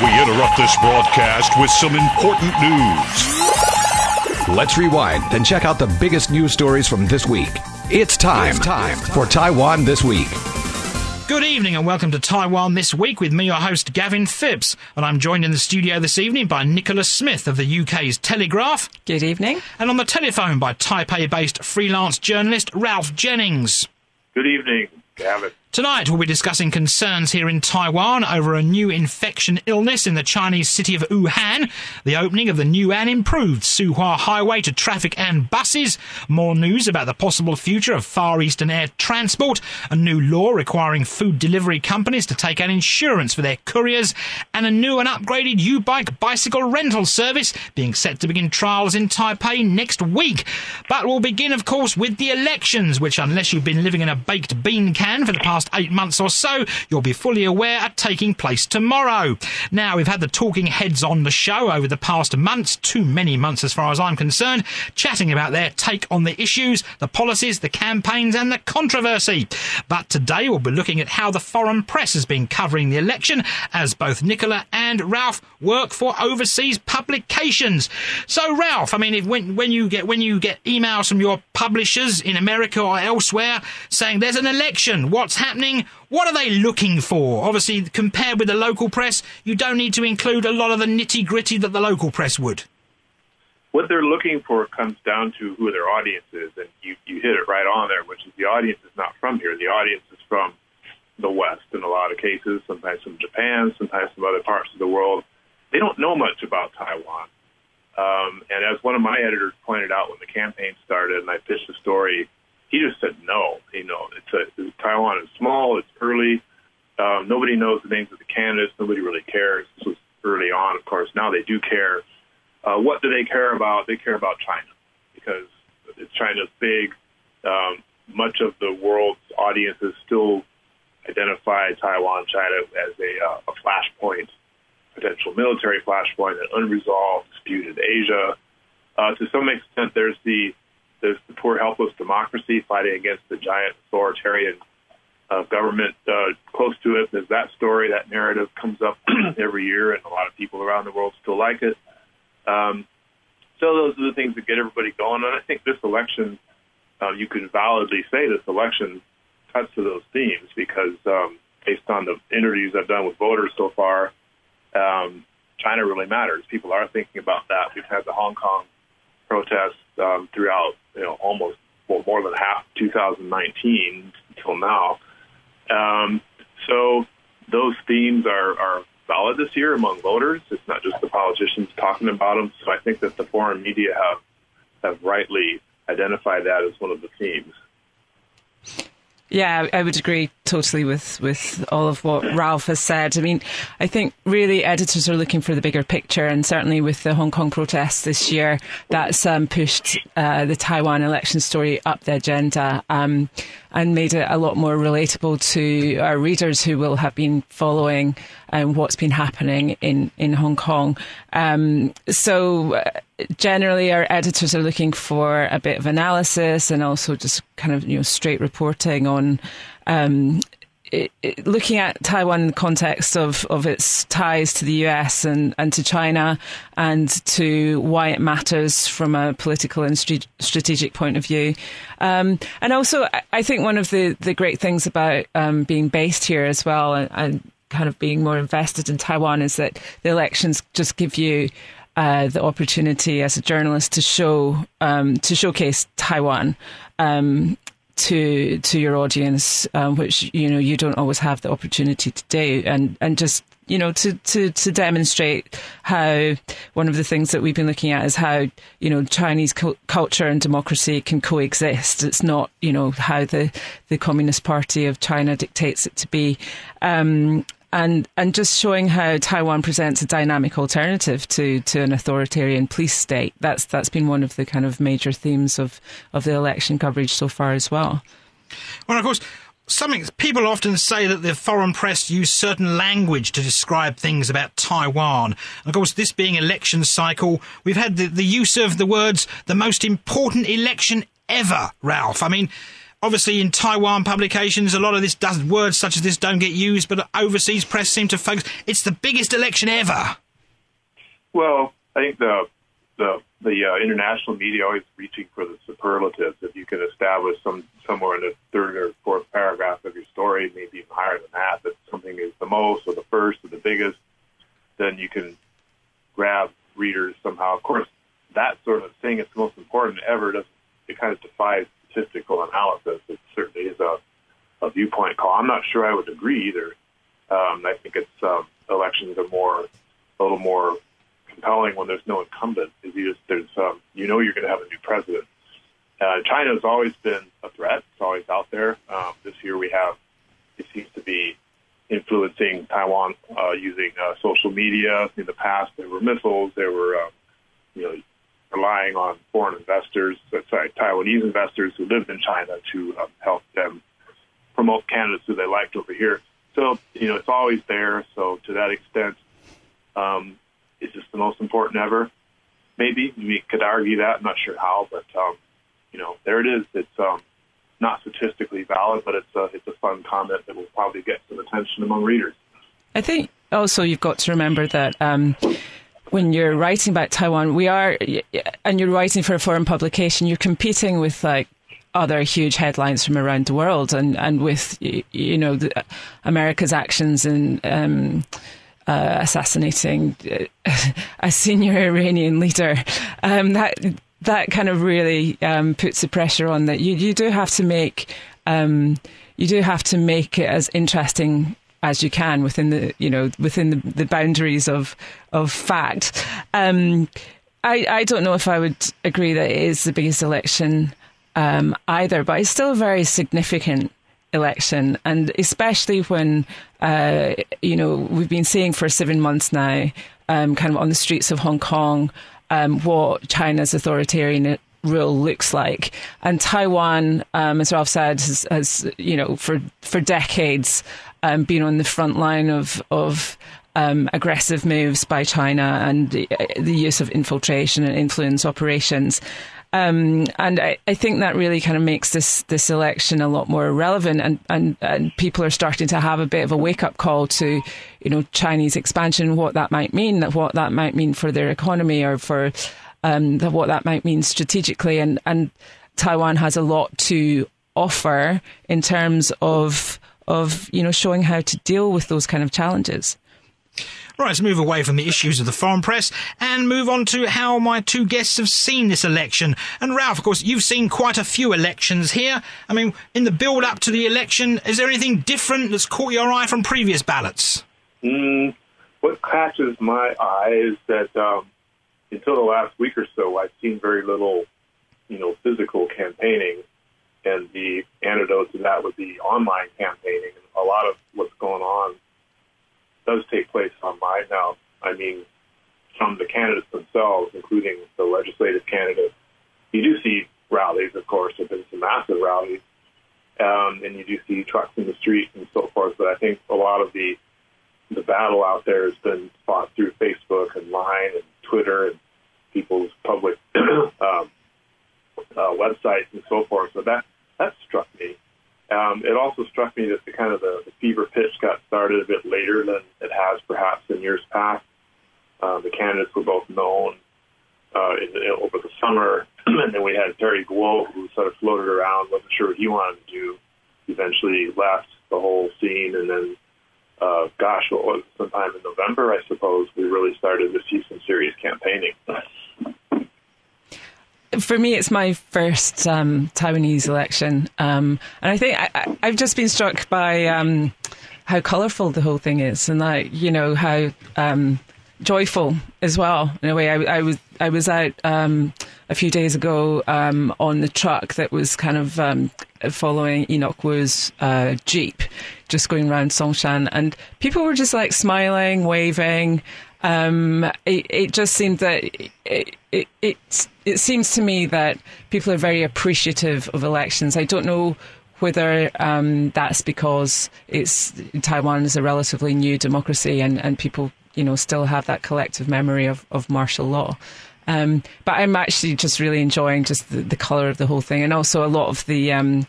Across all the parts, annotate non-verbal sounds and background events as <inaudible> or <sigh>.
We interrupt this broadcast with some important news. Let's rewind and check out the biggest news stories from this week. It's time, it's time for Taiwan This Week. Good evening and welcome to Taiwan This Week with me, your host, Gavin Phipps. And I'm joined in the studio this evening by Nicola Smith of the UK's Telegraph. Good evening. And on the telephone by Taipei based freelance journalist Ralph Jennings. Good evening, Gavin. Tonight, we'll be discussing concerns here in Taiwan over a new infection illness in the Chinese city of Wuhan, the opening of the new and improved Suhua Highway to traffic and buses, more news about the possible future of Far Eastern air transport, a new law requiring food delivery companies to take out insurance for their couriers, and a new and upgraded U-Bike bicycle rental service being set to begin trials in Taipei next week. But we'll begin, of course, with the elections, which, unless you've been living in a baked bean can for the past past eight months or so, you'll be fully aware are taking place tomorrow. Now, we've had the talking heads on the show over the past months, too many months as far as I'm concerned, chatting about their take on the issues, the policies, the campaigns, and the controversy. But today we'll be looking at how the foreign press has been covering the election, as both Nicola and Ralph work for overseas publications. So, Ralph, I mean, if, when when you get when you get emails from your publishers in America or elsewhere saying there's an election, what's happening? Happening? What are they looking for? Obviously, compared with the local press, you don't need to include a lot of the nitty gritty that the local press would. What they're looking for comes down to who their audience is, and you, you hit it right on there, which is the audience is not from here. The audience is from the West in a lot of cases, sometimes from Japan, sometimes from other parts of the world. They don't know much about Taiwan. Um, and as one of my editors pointed out when the campaign started, and I pitched a story he just said no. You know, it's a Taiwan is small. It's early. Um, nobody knows the names of the candidates. Nobody really cares. This was early on, of course. Now they do care. Uh, what do they care about? They care about China because it's China's big. Um, much of the world's audiences still identify Taiwan, China as a, uh, a flashpoint, potential military flashpoint, an unresolved dispute in Asia. Uh, to some extent, there's the the poor, helpless democracy fighting against the giant authoritarian uh, government uh, close to it. There's that story, that narrative comes up <clears throat> every year, and a lot of people around the world still like it. Um, so those are the things that get everybody going. And I think this election, uh, you can validly say this election cuts to those themes because um, based on the interviews I've done with voters so far, um, China really matters. People are thinking about that. We've had the Hong Kong protests um, throughout you know almost well, more than half 2019 until now. Um, so those themes are, are valid this year among voters. It's not just the politicians talking about them. So I think that the foreign media have have rightly identified that as one of the themes. Yeah, I would agree totally with, with all of what Ralph has said. I mean, I think really editors are looking for the bigger picture, and certainly with the Hong Kong protests this year, that's um, pushed uh, the Taiwan election story up the agenda um, and made it a lot more relatable to our readers who will have been following um, what's been happening in, in Hong Kong. Um, so, uh, generally, our editors are looking for a bit of analysis and also just kind of you know straight reporting on um, it, it, looking at Taiwan in the context of, of its ties to the US and, and to China and to why it matters from a political and st- strategic point of view. Um, and also, I think one of the, the great things about um, being based here as well and, and, kind of being more invested in Taiwan is that the elections just give you uh, the opportunity as a journalist to show um, to showcase Taiwan um, to to your audience, um, which you know you don't always have the opportunity to do, and and just you know to to to demonstrate how one of the things that we've been looking at is how you know Chinese cu- culture and democracy can coexist. It's not you know how the the Communist Party of China dictates it to be. Um, and and just showing how Taiwan presents a dynamic alternative to to an authoritarian police state. That's that's been one of the kind of major themes of of the election coverage so far as well. Well, of course. Something people often say that the foreign press use certain language to describe things about Taiwan. of course, this being election cycle, we've had the, the use of the words "the most important election ever." Ralph, I mean, obviously in Taiwan publications, a lot of this does words such as this don't get used, but overseas press seem to focus. It's the biggest election ever. Well, I think the the the uh, international media always reaching for the superlatives. If you can establish some somewhere in the third or fourth paragraph of your story, maybe even higher than that, that something is the most or the first or the biggest, then you can grab readers somehow. Of course, that sort of thing is the most important ever. Doesn't it kind of defies statistical analysis? It certainly is a a viewpoint call. I'm not sure I would agree either. Um, I think it's um, elections are more a little more compelling when there's no incumbent. Is you just there's um, you know you're going to have a new president. Uh, China has always been a threat. It's always out there. Um, this year we have it seems to be influencing Taiwan uh, using uh, social media. In the past, there were missiles. There were uh, you know relying on foreign investors, uh, sorry, Taiwanese investors who lived in China to um, help them promote candidates who they liked over here. So you know it's always there. So to that extent, um, is this the most important ever? Maybe we could argue that. I'm not sure how, but um, you know, there it is. It's um, not statistically valid, but it's a it's a fun comment that will probably get some attention among readers. I think also you've got to remember that. When you're writing about Taiwan, we are, and you're writing for a foreign publication, you're competing with like other huge headlines from around the world, and and with you know the, America's actions in um, uh, assassinating uh, <laughs> a senior Iranian leader. Um, that that kind of really um, puts the pressure on that you you do have to make um, you do have to make it as interesting as you can within the you know within the, the boundaries of of fact. Um, I I don't know if I would agree that it is the biggest election um, either, but it's still a very significant election, and especially when uh, you know we've been seeing for seven months now, um, kind of on the streets of Hong Kong, um, what China's authoritarian rule looks like, and Taiwan, um, as Ralph said, has, has, you know for for decades um, been on the front line of of um, aggressive moves by China and the, the, use of infiltration and influence operations. Um, and I, I, think that really kind of makes this this election a lot more relevant, and, and, and people are starting to have a bit of a wake up call to, you know, Chinese expansion, what that might mean, that what that might mean for their economy or for um, what that might mean strategically, and and Taiwan has a lot to offer in terms of of you know showing how to deal with those kind of challenges. Right, let's move away from the issues of the foreign press and move on to how my two guests have seen this election. And Ralph, of course, you've seen quite a few elections here. I mean, in the build up to the election, is there anything different that's caught your eye from previous ballots? Mm, what catches my eye is that um, until the last week or so, I've seen very little, you know, physical campaigning. And the antidote to that would be online campaigning. A lot of what's going on does take place online now. I mean, from the candidates themselves, including the legislative candidates, you do see rallies, of course. There have been some massive rallies, um, and you do see trucks in the street and so forth. But I think a lot of the the battle out there has been fought through Facebook and Line and Twitter and people's public <clears throat> um, uh, websites and so forth. So that that struck me. Um, it also struck me that the kind of the, the, fever pitch got started a bit later than it has perhaps in years past. Uh, the candidates were both known uh, in, in, over the summer, <clears throat> and then we had Terry Gou, who sort of floated around, wasn't sure what he wanted to do. Eventually left the whole scene, and then, uh, gosh, what was sometime in November, I suppose, we really started to see some serious campaigning <laughs> for me, it's my first um, Taiwanese election, um, and I think I, have just been struck by um, how colourful the whole thing is, and like you know how um, joyful as well. In a way, I, I was I was out um, a few days ago um, on the truck that was kind of following Enoch Wu's uh, jeep, just going around Songshan, and people were just like smiling, waving. Um, it, it, just seemed that it, it, it, it seems to me that people are very appreciative of elections. I don't know whether um, that's because it's Taiwan is a relatively new democracy and, and people you know still have that collective memory of, of martial law. Um, but I'm actually just really enjoying just the, the color of the whole thing, and also a lot of the um,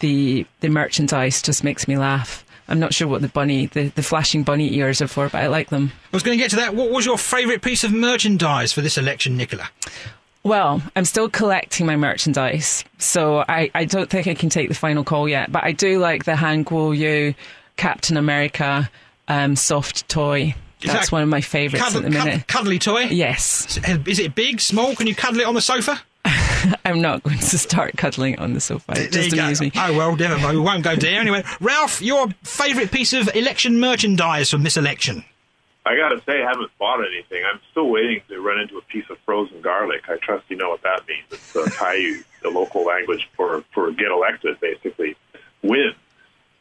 the the merchandise just makes me laugh. I'm not sure what the bunny, the, the flashing bunny ears are for, but I like them. I was going to get to that. What was your favourite piece of merchandise for this election, Nicola? Well, I'm still collecting my merchandise, so I, I don't think I can take the final call yet. But I do like the Han Kuo Yu Captain America um, soft toy. That's that one of my favourites Cuddle- at the minute. cuddly toy? Yes, Is it big, small? Can you cuddle it on the sofa? <laughs> I'm not going to start cuddling on the sofa. It There just you amuses me. Oh well, never mind. We won't go there anyway. Ralph, your favourite piece of election merchandise from this election? I got to say, I haven't bought anything. I'm still waiting to run into a piece of frozen garlic. I trust you know what that means. It's uh, Taiyu, <laughs> the local language for for get elected, basically win.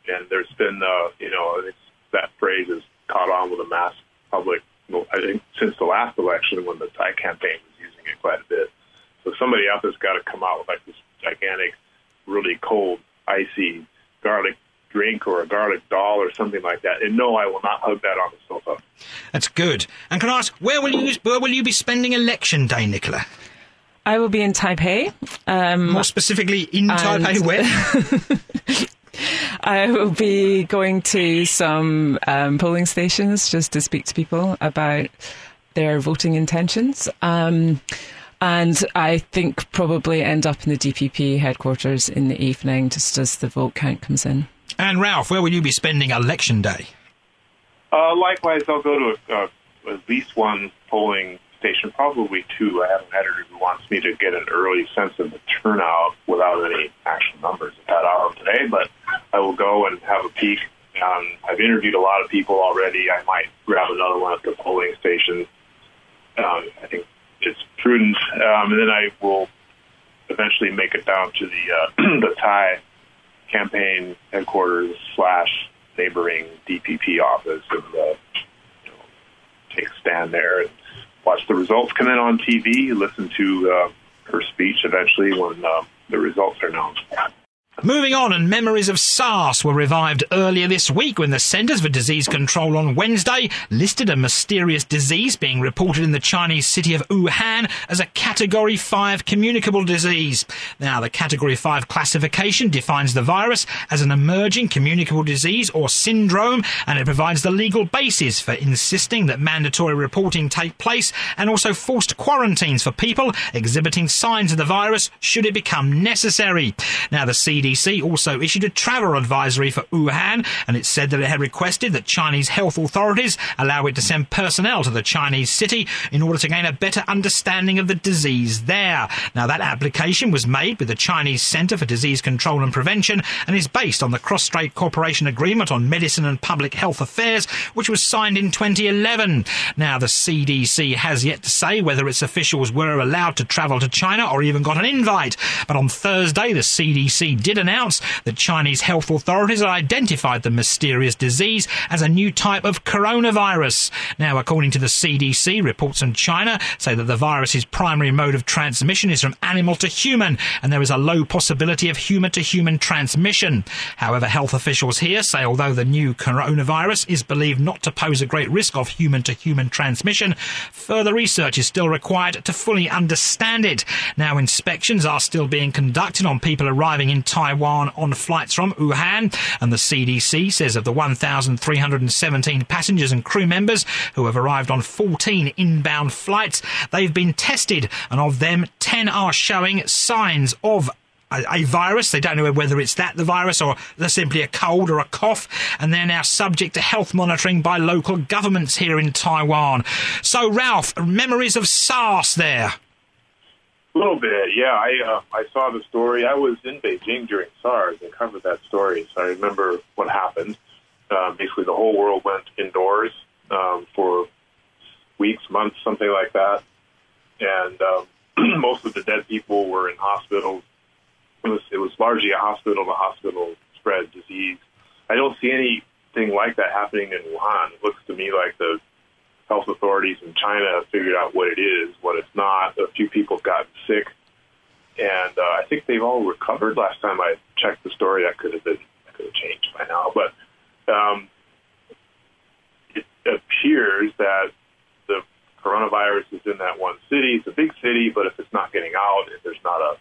And there's been, uh, you know, it's, that phrase has caught on with the mass public. I think since the last election, when the Tsai campaign was using it quite a bit. So somebody out there's got to come out with like this gigantic, really cold, icy garlic drink or a garlic doll or something like that. And no, I will not hug that on the sofa. That's good. And can I ask, where will you where will you be spending election day, Nicola? I will be in Taipei. Um, More specifically, in Taipei, where? <laughs> I will be going to some um, polling stations just to speak to people about their voting intentions. Um, and I think probably end up in the DPP headquarters in the evening just as the vote count comes in. And Ralph, where will you be spending election day? Uh, likewise, I'll go to uh, at least one polling station, probably two. I have an editor who wants me to get an early sense of the turnout without any actual numbers at that hour today, but I will go and have a peek. Um, I've interviewed a lot of people already. I might grab another one at the polling station. Um, I think it's prudent, um, and then I will eventually make it down the uh, <clears throat> the Tsai campaign headquarters slash neighboring DPP office and uh, you know, take a stand there and watch the results come in on TV. Listen to uh, her speech eventually when uh, the results are known. Moving on, and memories of SARS were revived earlier this week when the Centers for Disease Control on Wednesday listed a mysterious disease being reported in the Chinese city of Wuhan as a Category 5 communicable disease. Now, the Category 5 classification defines the virus as an emerging communicable disease or syndrome, and it provides the legal basis for insisting that mandatory reporting take place and also forced quarantines for people exhibiting signs of the virus should it become necessary. Now, the CDC also issued a travel advisory for Wuhan, and it said that it had requested that Chinese health authorities allow it to send personnel to the Chinese city in order to gain a better understanding of the disease there. Now, that application was made with the Chinese Center for Disease Control and Prevention and is based on the Cross-Strait Cooperation Agreement on Medicine and Public Health Affairs, which was signed in 2011. Now, the CDC has yet to say whether its officials were allowed to travel to China or even got an invite. But on Thursday, the CDC did announce that Chinese health authorities had identified the mysterious disease as a new type of coronavirus. Now, according to the CDC, reports from China say that the virus's primary mode of transmission is from animal to human, and there is a low possibility of human to human transmission. However, health officials here say although the new coronavirus is believed not to pose a great risk of human to human transmission, further research is still required to fully understand it. Now, inspections are still being conducted on people arriving in Taiwan on flights from Wuhan, and the CDC says of the 1,317 passengers and crew members who have arrived on 14 inbound flights, they've been tested, and of them, 10 are showing signs of a, a virus. They don't know whether it's that the virus or they're simply a cold or a cough, and they're now subject to health monitoring by local governments here in Taiwan. So, Ralph, memories of SARS there. A little bit, yeah. I uh, I saw the story. I was in Beijing during SARS and covered that story, so I remember what happened. Uh, basically, the whole world went indoors um, for weeks, months, something like that, and um, <clears throat> most of the dead people were in hospitals. It was it was largely a hospital to hospital spread disease. I don't see anything like that happening in Wuhan. It looks to me like the health authorities in China have figured out what it is, what it's not. A few people gotten sick, and uh, I think they've all recovered. Last time I checked the story, that could have been that could have changed by now, but um, it appears that the coronavirus is in that one city. It's a big city, but if it's not getting out, if there's not a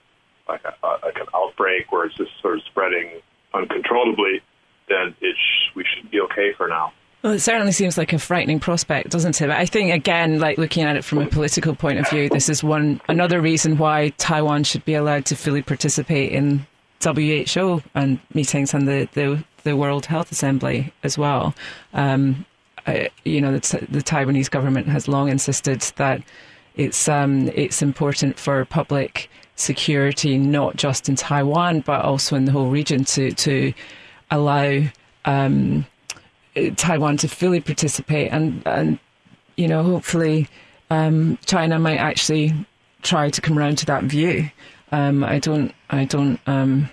like a, like an outbreak where it's just sort of spreading uncontrollably, then it sh- we should be okay for now. Well, it certainly seems like a frightening prospect, doesn't it? But I think, again, like looking at it from a political point of view, this is one another reason why Taiwan should be allowed to fully participate in WHO and meetings and the, the, the World Health Assembly as well. Um, I, you know, the, the, Taiwanese government has long insisted that it's um, it's important for public security, not just in Taiwan but also in the whole region, to to allow um, Taiwan to fully participate, and and you know, hopefully, um, China might actually try to come around to that view. Um, I don't, I don't um,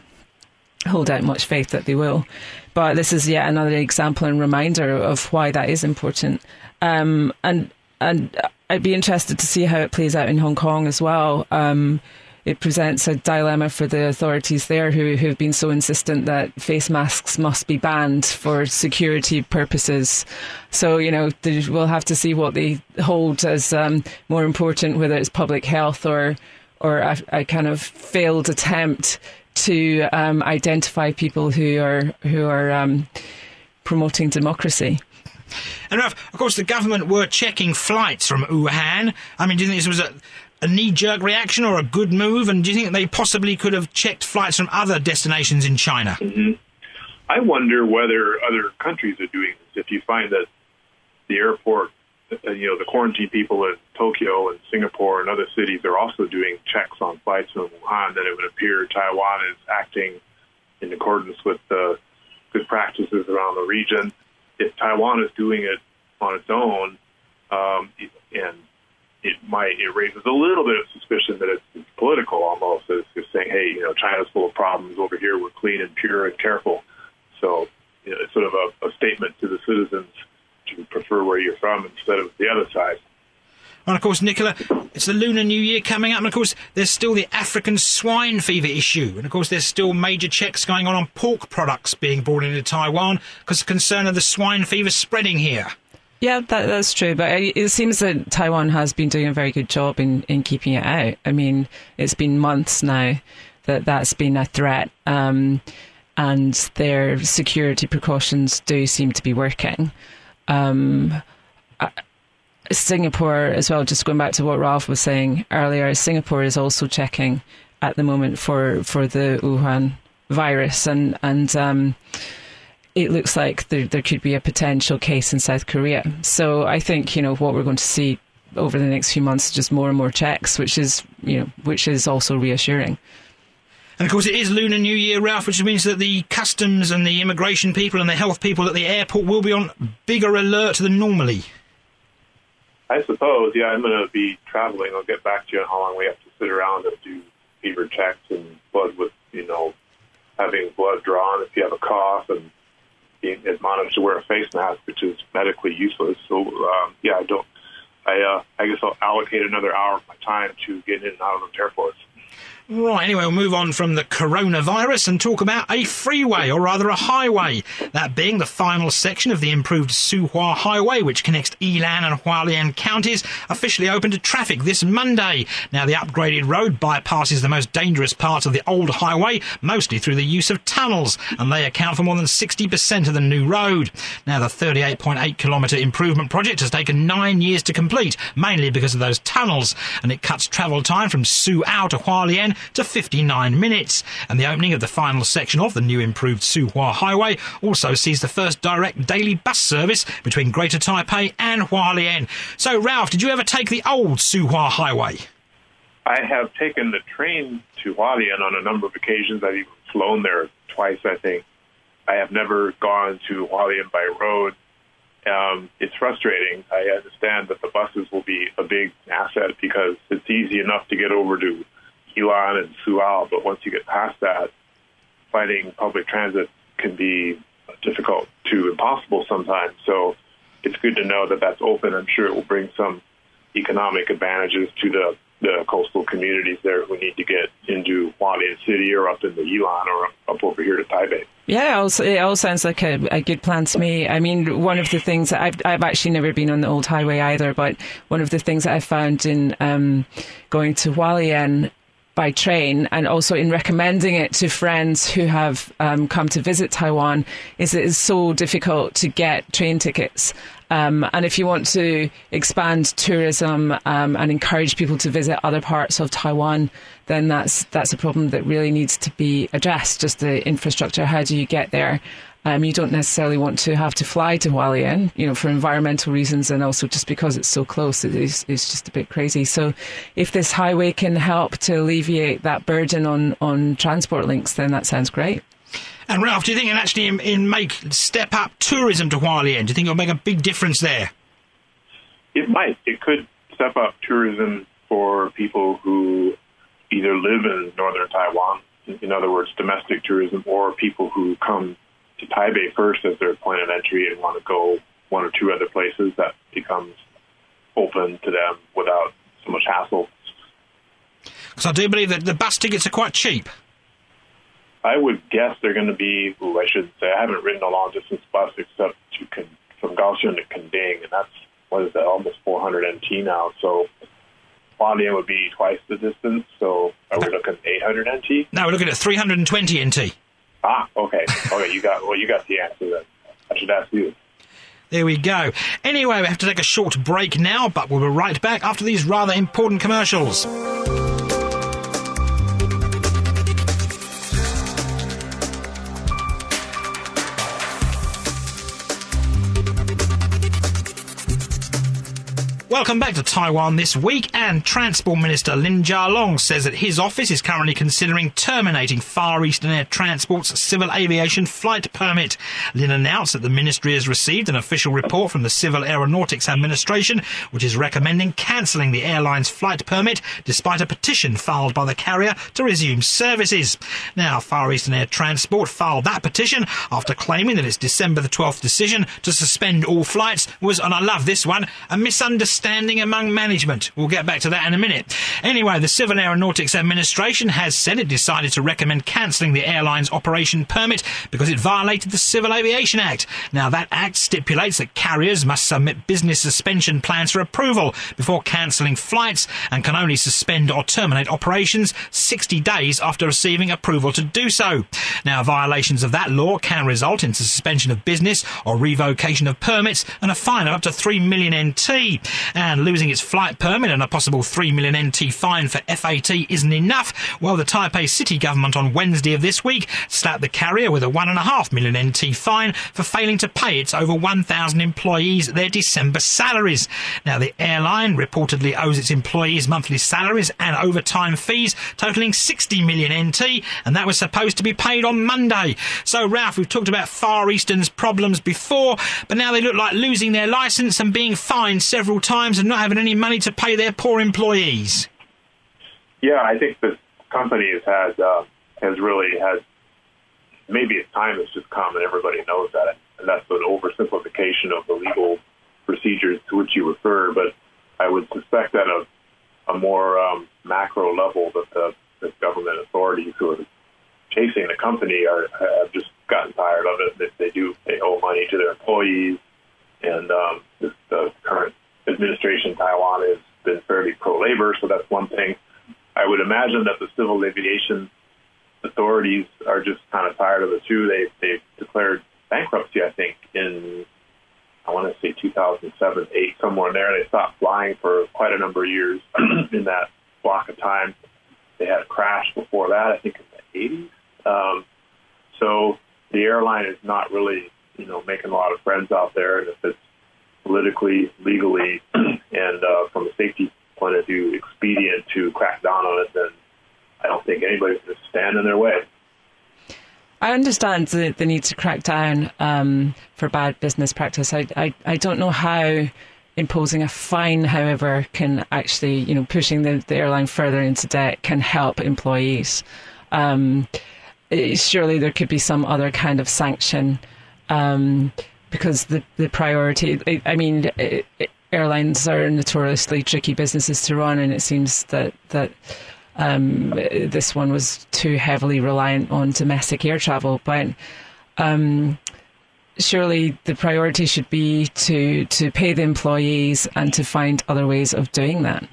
hold out much faith that they will. But this is yet another example and reminder of why that is important. Um, and and I'd be interested to see how it plays out in Hong Kong as well. Um, it presents a dilemma for the authorities there who have been so insistent that face masks must be banned for security purposes. So, you know, we'll have to see what they hold as um, more important, whether it's public health or or a, a kind of failed attempt to um, identify people who are who are um, promoting democracy. And of course, the government were checking flights from Wuhan. I mean, do you think this was a, a knee-jerk reaction or a good move? And do you think they possibly could have checked flights from other destinations in China? Mm-hmm. I wonder whether other countries are doing this. If you find that the airport uh, you know, the quarantine people in Tokyo and Singapore and other cities are also doing checks on flights from Wuhan, then it would appear Taiwan is acting in accordance with the good practices around the region. If Taiwan is doing it on its own, um, and it might it raises a little bit of suspicion that it's, it's political almost. It's just saying, hey, you know, China's full of problems over here. We're clean and pure and careful. So you know, it's sort of a, a statement to the citizens to prefer where you're from instead of the other side. And of course, Nicola, it's the Lunar New Year coming up, and of course, there's still the African swine fever issue, and of course, there's still major checks going on on pork products being brought into Taiwan because concern of the swine fever spreading here. Yeah, that, that's true. But it seems that Taiwan has been doing a very good job in, in keeping it out. I mean, it's been months now that that's been a threat. Um, and their security precautions do seem to be working. Um, Singapore as well. Just going back to what Ralph was saying earlier, Singapore is also checking at the moment for for the Wuhan virus, and and um, it looks like there there could be a potential case in South Korea. So I think you know what we're going to see over the next few months, is just more and more checks, which is you know which is also reassuring. And of course, it is Lunar New Year, Ralph, which means that the customs and the immigration people and the health people at the airport will be on bigger alert than normally. I suppose, yeah, I'm going to be traveling. I'll get back to you on how long we have to sit around and do fever checks and blood with, you know, having blood drawn if you have a cough and being admonished to wear a face mask, which is medically useless. So, um, yeah, I don't. I uh, I guess I'll allocate another hour of my time to getting in and out of those airports. Right, anyway, we'll move on from the coronavirus and talk about a freeway, or rather a highway. That being the final section of the improved Suhua Highway, which connects Yilan and Hualien counties, officially opened to traffic this Monday. Now, the upgraded road bypasses the most dangerous parts of the old highway, mostly through the use of tunnels, and they account for more than 60% of the new road. Now, the 38.8 kilometre improvement project has taken nine years to complete, mainly because of those tunnels, and it cuts travel time from Suao to Hualien to 59 minutes. And the opening of the final section of the new improved Suhua Highway also sees the first direct daily bus service between Greater Taipei and Hualien. So, Ralph, did you ever take the old Suhua Highway? I have taken the train to Hualien on a number of occasions. I've even flown there twice, I think. I have never gone to Hualien by road. Um, it's frustrating. I understand that the buses will be a big asset because it's easy enough to get over to Yilan and Suao, but once you get past that, finding public transit can be difficult to impossible sometimes. So it's good to know that that's open. I'm sure it will bring some economic advantages to the, the coastal communities there who need to get into Hualien City or up in the Yilan or up over here to Taipei. Yeah, it all, it all sounds like a, a, good plan to me. I mean, one of the things that I've, I've actually never been on the old highway either, but one of the things that I found in um, going to Hualien by train and also in recommending it to friends who have um, come to visit Taiwan is it is so difficult to get train tickets. Um, and if you want to expand tourism um, and encourage people to visit other parts of Taiwan, then that's that's a problem that really needs to be addressed. Just the infrastructure. How do you get there? Um, you don't necessarily want to have to fly to Hualien, you know, for environmental reasons and also just because it's so close, it is, it's just a bit crazy. So if this highway can help to alleviate that burden on, on transport links, then that sounds great. And Ralph, do you think it actually in, in make step up tourism to Hualien? Do you think it'll make a big difference there? It might. It could step up tourism for people who either live in northern Taiwan, in other words, domestic tourism, or people who come to Taipei first as their point of entry and want to go one or two other places, that becomes open to them without so much hassle. Because I do believe that the bus tickets are quite cheap. I would guess they're going to be. Ooh, I shouldn't say. I haven't ridden a long distance bus except to from Kaohsiung to Kending, and that's what is that? Almost 400 NT now. So Hualien would be twice the distance. So are we looking at 800 NT? No, we're looking at 320 NT. Ah, okay. Okay, you got well. You got the answer then. I should ask you. There we go. Anyway, we have to take a short break now, but we'll be right back after these rather important commercials. Welcome back to Taiwan this week, and Transport Minister Lin Chia-lung says that his office is currently considering terminating Far Eastern Air Transport's civil aviation flight permit. Lin announced that the ministry has received an official report from the Civil Aeronautics Administration, which is recommending cancelling the airline's flight permit despite a petition filed by the carrier to resume services. Now, Far Eastern Air Transport filed that petition after claiming that its December the 12th decision to suspend all flights was, and I love this one, a misunderstanding standing among management. We'll get back to that in a minute. Anyway, the Civil Aeronautics Administration has said it decided to recommend cancelling the airline's operation permit because it violated the Civil Aviation Act. Now, that act stipulates that carriers must submit business suspension plans for approval before cancelling flights and can only suspend or terminate operations 60 days after receiving approval to do so. Now, violations of that law can result in suspension of business or revocation of permits and a fine of up to 3 million NT and losing its flight permit and a possible 3 million NT fine for FAT isn't enough, well, the Taipei city government on Wednesday of this week slapped the carrier with a 1.5 million NT fine for failing to pay its over 1,000 employees their December salaries. Now, the airline reportedly owes its employees monthly salaries and overtime fees totaling 60 million NT, and that was supposed to be paid on Monday. So, Ralph, we've talked about Far Eastern's problems before, but now they look like losing their license and being fined several times times and not having any money to pay their poor employees. Yeah, I think the company has had uh, has really had maybe its time has just come, and everybody knows that, and that's an oversimplification of the legal procedures to which you refer. But I would suspect that a a more um, macro level that the, the government authorities who are chasing the company are have just gotten tired of it. That they do they owe money to their employees, and um, the current administration in Taiwan has been fairly pro-labor, so that's one thing. I would imagine that the civil aviation authorities are just kind of tired of it too. They they declared bankruptcy, I think, in I want to say 2007, eight, somewhere in there. They stopped flying for quite a number of years <clears throat> in that block of time. They had a crash before that, I think in the 80s. Um, so the airline is not really, you know, making a lot of friends out there, and if it's politically, legally, <clears throat> and uh, from a safety point of view, expedient to crack down on it, then I don't think anybody's going to stand in their way. I understand the, the need to crack down um, for bad business practice. I, I, I don't know how imposing a fine, however, can actually, you know, pushing the, the airline further into debt can help employees. Um, surely there could be some other kind of sanction. Um, because the the priority. I mean, it, it, airlines are notoriously tricky businesses to run, and it seems that that. Um, this one was too heavily reliant on domestic air travel, but um, surely the priority should be to to pay the employees and to find other ways of doing that.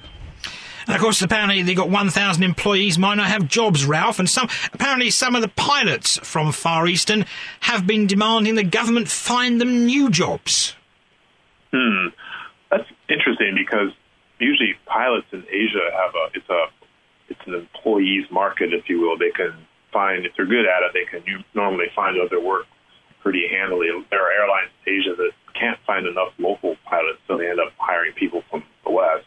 And of course, apparently they've got 1,000 employees might not have jobs, Ralph, and some apparently some of the pilots from Far Eastern have been demanding the government find them new jobs. Hmm, that's interesting because usually pilots in Asia have a it's a it's an employees market, if you will. They can find if they're good at it, they can normally find other work pretty handily. There are airlines in Asia that can't find enough local pilots, so they end up hiring people from the West.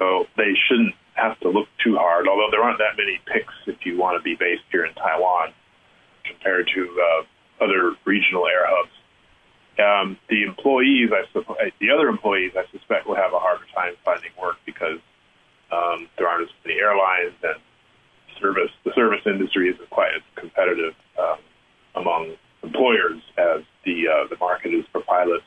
So they shouldn't have to look too hard, although there aren't that many picks if you want to be based here in Taiwan compared to uh, other regional air hubs. Um, the employees, I suppose, the other employees, I suspect, will have a harder time finding work because um, there aren't as many airlines and service. The service industry isn't quite as competitive um, among employers as the uh, the market is for pilots.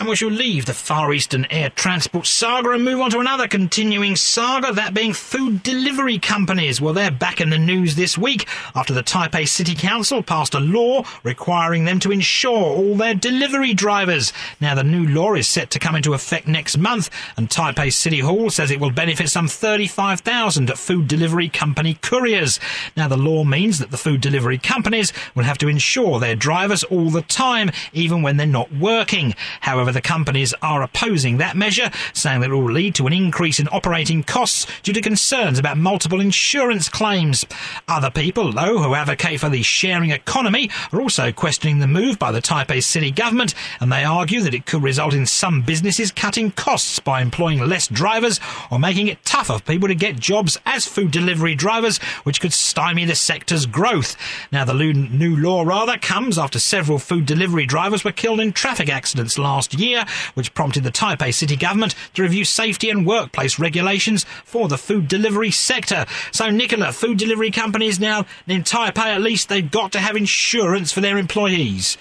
And we shall leave the Far Eastern air transport saga and move on to another continuing saga, that being food delivery companies. Well, they're back in the news this week after the Taipei City Council passed a law requiring them to insure all their delivery drivers. Now, the new law is set to come into effect next month, and Taipei City Hall says it will benefit some 35,000 food delivery company couriers. Now, the law means that the food delivery companies will have to insure their drivers all the time, even when they're not working. However, However, the companies are opposing that measure, saying that it will lead to an increase in operating costs due to concerns about multiple insurance claims. Other people, though, who advocate for the sharing economy are also questioning the move by the Taipei city government, and they argue that it could result in some businesses cutting costs by employing less drivers or making it tougher for people to get jobs as food delivery drivers, which could stymie the sector's growth. Now, the new law rather comes after several food delivery drivers were killed in traffic accidents last year, which prompted the Taipei city government to review safety and workplace regulations for the food delivery sector. So, Nicola, food delivery companies now in Taipei, at least they've got to have insurance for their employees.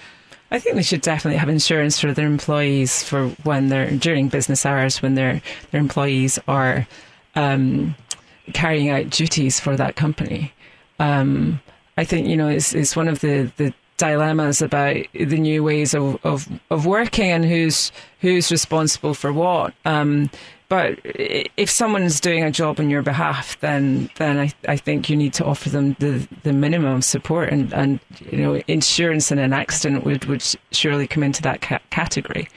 I think they should definitely have insurance for their employees for when they're during business hours when their their employees are um, carrying out duties for that company. Um, I think you know it's, it's one of the, the dilemmas about the new ways of, of, of working and who's who's responsible for what. Um, but if someone's doing a job on your behalf, then then I, I think you need to offer them the, the minimum support, and, and you know insurance in an accident would, would surely come into that ca- category.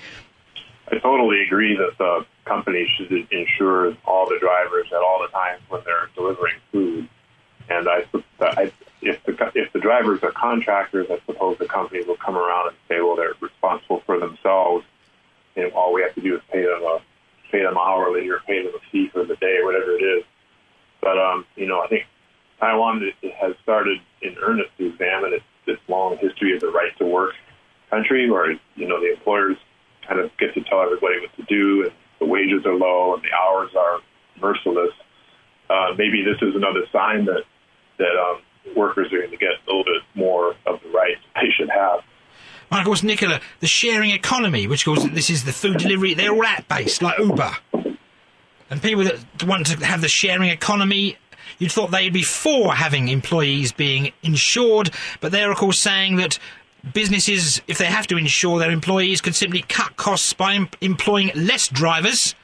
I totally agree that the company should insure all the drivers at all the times when they're delivering food, and I, I if the if the drivers are contractors, I suppose the company will come around and say, well, they're responsible for themselves, and all we have to do is pay them a pay them hourly or pay them a fee for the day, whatever it is. But um, you know, I think Taiwan has started in earnest to examine its, its long history as a right to work country, where you know the employers kind of get to tell everybody what to do, and the wages are low and the hours are merciless. Uh, maybe this is another sign that that um, workers are going to get a little bit more of the rights they should have. And of course, Nicola, the sharing economy, which course this is the food delivery, they're all app based, like Uber. And people that want to have the sharing economy, you'd thought they'd be for having employees being insured, but they're of course saying that businesses, if they have to insure their employees, could simply cut costs by em- employing less drivers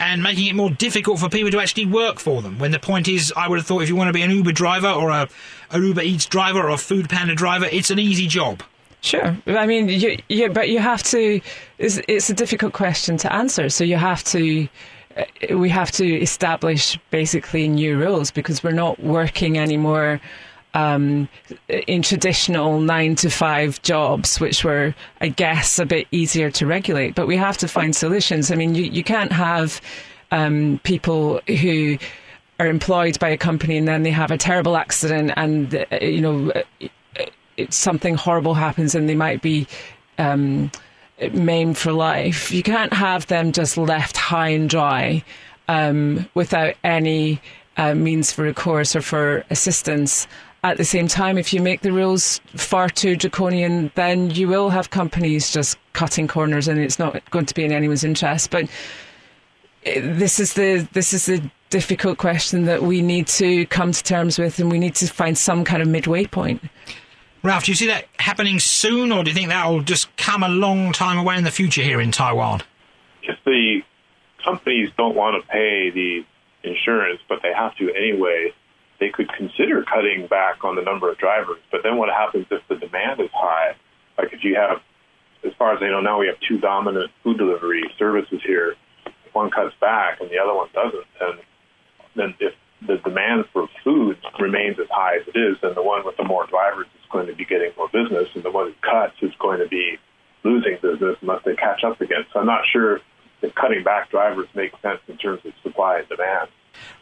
and making it more difficult for people to actually work for them. When the point is, I would have thought if you want to be an Uber driver or a, a Uber Eats driver or a Food Panda driver, it's an easy job. Sure, I mean, you, you, but you have to. It's, it's a difficult question to answer. So you have to. Uh, we have to establish basically new rules because we're not working anymore um, in traditional nine to five jobs, which were, I guess, a bit easier to regulate. But we have to find solutions. I mean, you, you can't have um, people who are employed by a company and then they have a terrible accident and, uh, you know, something horrible happens and they might be. Um, maimed for life. You can't have them just left high and dry um, without any uh, means for recourse or for assistance. At the same time, if you make the rules far too draconian, then you will have companies just cutting corners, and it's not going to be in anyone's interest. But eh, this is the this is the difficult question that we need to come to terms with, and we need to find some kind of midway point. Ralph, do you see that happening soon, or do you think that will just come a long time away in the future here in Taiwan? If the companies don't want to pay the insurance, but they have to anyway, they could consider cutting back on the number of drivers. But then what happens if the demand is high? Like if you have, as far as I know now, we have two dominant food delivery services here. If one cuts back and the other one doesn't, then then if the demand for food remains as high as it is, then the one with the more drivers is going to be getting more business, and the one who cuts is going to be losing business unless they catch up again. So I'm not sure if cutting back drivers makes sense in terms of supply and demand.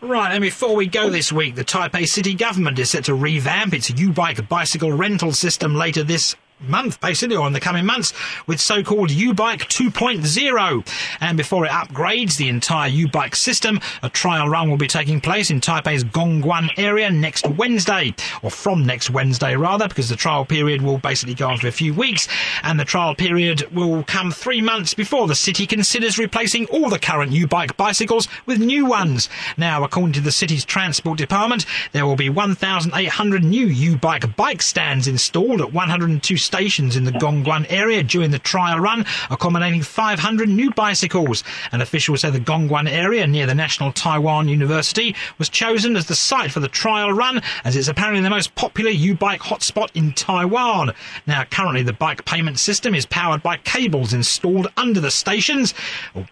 Right, and before we go this week, the Taipei city government is set to revamp its U-Bike bicycle rental system later this month, basically, or in the coming months, with so-called U-Bike 2.0. And before it upgrades the entire U-Bike system, a trial run will be taking place in Taipei's Gongguan area next Wednesday, or from next Wednesday rather, because the trial period will basically go on for a few weeks, and the trial period will come three months before the city considers replacing all the current U-Bike bicycles with new ones. Now, according to the city's transport department, there will be 1,800 new U-Bike bike stands installed at 102 stations in the Gongguan area during the trial run, accommodating 500 new bicycles. An official said the Gongguan area near the National Taiwan University was chosen as the site for the trial run, as it's apparently the most popular U-bike hotspot in Taiwan. Now, currently the bike payment system is powered by cables installed under the stations,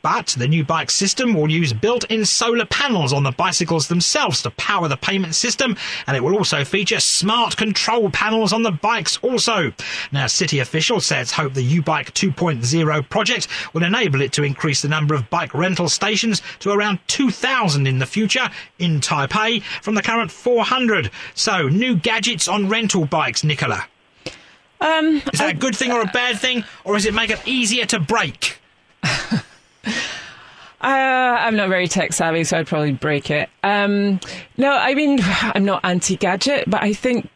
but the new bike system will use built-in solar panels on the bicycles themselves to power the payment system, and it will also feature smart control panels on the bikes also. Now, city officials says hope the U-Bike 2.0 project will enable it to increase the number of bike rental stations to around 2,000 in the future in Taipei from the current 400. So, new gadgets on rental bikes, Nicola. Um, Is that a good thing or a bad thing, or does it make it easier to break? <laughs> Uh, I'm not very tech savvy, so I'd probably break it. Um, no, I mean, <laughs> I'm not anti gadget, but I think.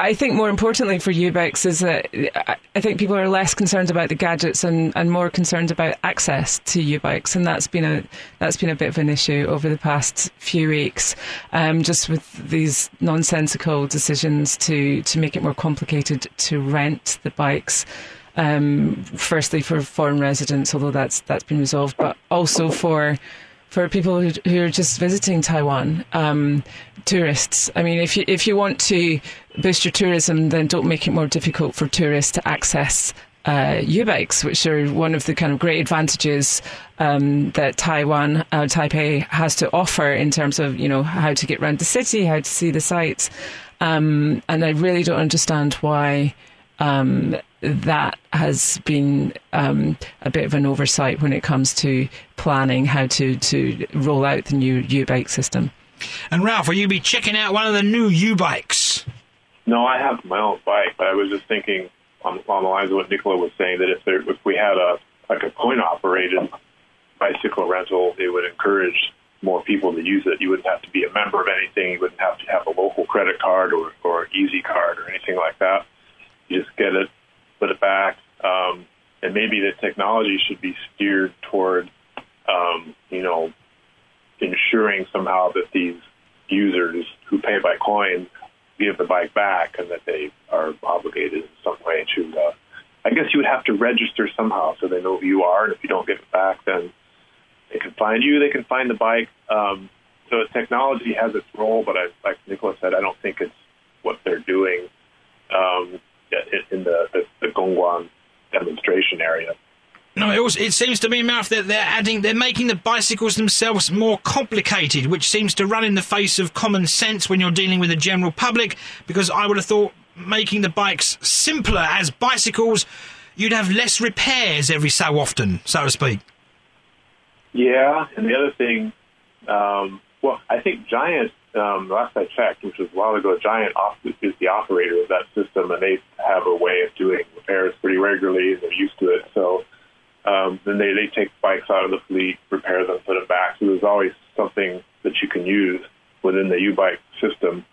I think more importantly for U-Bikes is that I think people are less concerned about the gadgets and, and more concerned about access to U-Bikes, and that's been a that's been a bit of an issue over the past few weeks, um, just with these nonsensical decisions to to make it more complicated to rent the bikes um, firstly for foreign residents, although that's that's been resolved, but also for for people who, who are just visiting Taiwan, um, tourists. I mean, if you if you want to boost your tourism, then don't make it more difficult for tourists to access uh, U-bikes, which are one of the kind of great advantages um, that Taiwan, uh, Taipei, has to offer in terms of you know how to get around the city, how to see the sights, um, and I really don't understand why. Um, that has been um, a bit of an oversight when it comes to planning how to, to roll out the new U-bike system. And Ralph, will you be checking out one of the new U-bikes? No, I have my own bike, but I was just thinking on, on the lines of what Nicola was saying that if there, if we had a like a coin operated bicycle rental, it would encourage more people to use it. You wouldn't have to be a member of anything. You wouldn't have to have a local credit card or or Easy card or anything like that. You just get it, put it back, um, and maybe the technology should be steered toward, um, you know, ensuring somehow that these users who pay by coin give the bike back and that they are obligated in some way to. Uh, I guess you would have to register somehow so they know who you are, and if you don't give it back, then they can find you. They can find the bike. Um, so technology has its role, but I, like Nicola said, I don't think it's what they're doing um, in the, the, the Gongguan demonstration area. No, it, also, it seems to me, Mouth, that they're adding, they're making the bicycles themselves more complicated, which seems to run in the face of common sense when you're dealing with the general public. Because I would have thought making the bikes simpler as bicycles, you'd have less repairs every so often, so to speak. Yeah, and the other thing, um, well, I think Giant, um, last I checked, which was a while ago, Giant is the operator of that system, and they have a way of doing repairs pretty regularly, they're used to it. So um, then they, they take bikes out of the fleet, repair them, put them back. So there's always something that you can use within the U-Bike system.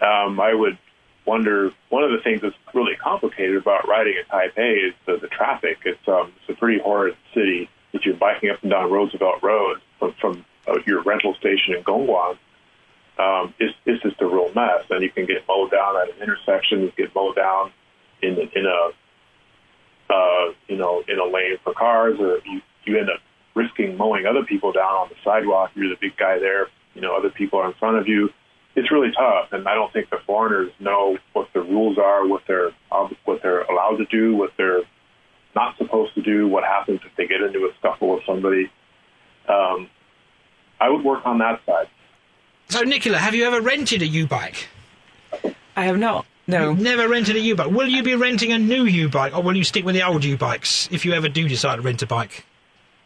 Um, I would wonder, one of the things that's really complicated about riding in Taipei is the, the traffic. It's, um, it's a pretty horrid city if you're biking up and down Roosevelt Road from, from uh, your rental station in Gongguan, um, it's, it's just a real mess. And you can get mowed down at an intersection, you get mowed down in in a uh, you know in a lane for cars, or you you end up risking mowing other people down on the sidewalk. You're the big guy there. you know other people are in front of you. It's really tough, and I don't think the foreigners know what the rules are, what they're what they're allowed to do, what they're not supposed to do, what happens if they get into a scuffle with somebody. Um, I would work on that side. So, Nicola, have you ever rented a U-bike? I have not. No. You've never rented a U-bike. Will you be renting a new U-bike, or will you stick with the old U-bikes if you ever do decide to rent a bike?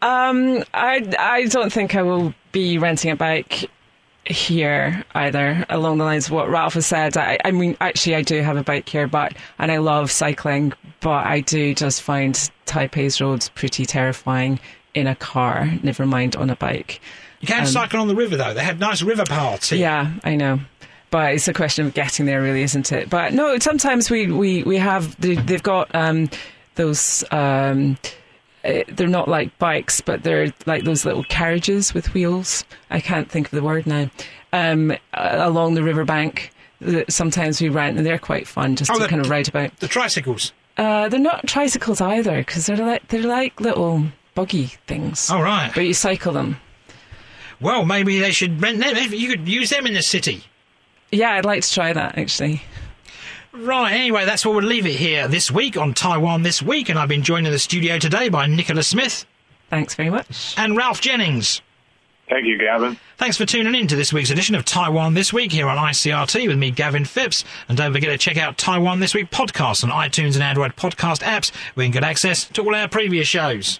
Um, I I don't think I will be renting a bike here either. Along the lines of what Ralph has said, I, I mean, actually, I do have a bike here, but and I love cycling, but I do just find Taipei's roads pretty terrifying in a car. Never mind on a bike. You can Um, cycle on the river though. They have nice river paths. here. Yeah, I know. But it's a question of getting there, really, isn't it? But no, sometimes we, we, we have, they, they've got um, those, um, uh, they're not like bikes, but they're like those little carriages with wheels. I can't think of the word now. Um, along the riverbank that sometimes we rent, and they're quite fun just Oh, to kind of ride about. The tricycles. Uh, they're not tricycles either, because they're like, they're like little buggy things. Oh right. But you cycle them. Well, maybe they should rent them. You could use them in the city. Yeah, I'd like to try that actually. Right, anyway, that's where we'll leave it here this week on Taiwan This Week, and I've been joined in the studio today by Nicola Smith Thanks very much. and Ralph Jennings. Thank you, Gavin. Thanks for tuning in to this week's edition of Taiwan This Week here on ICRT with me, Gavin Phipps. And don't forget to check out Taiwan This Week podcast on iTunes and Android podcast apps where you can get access to all our previous shows.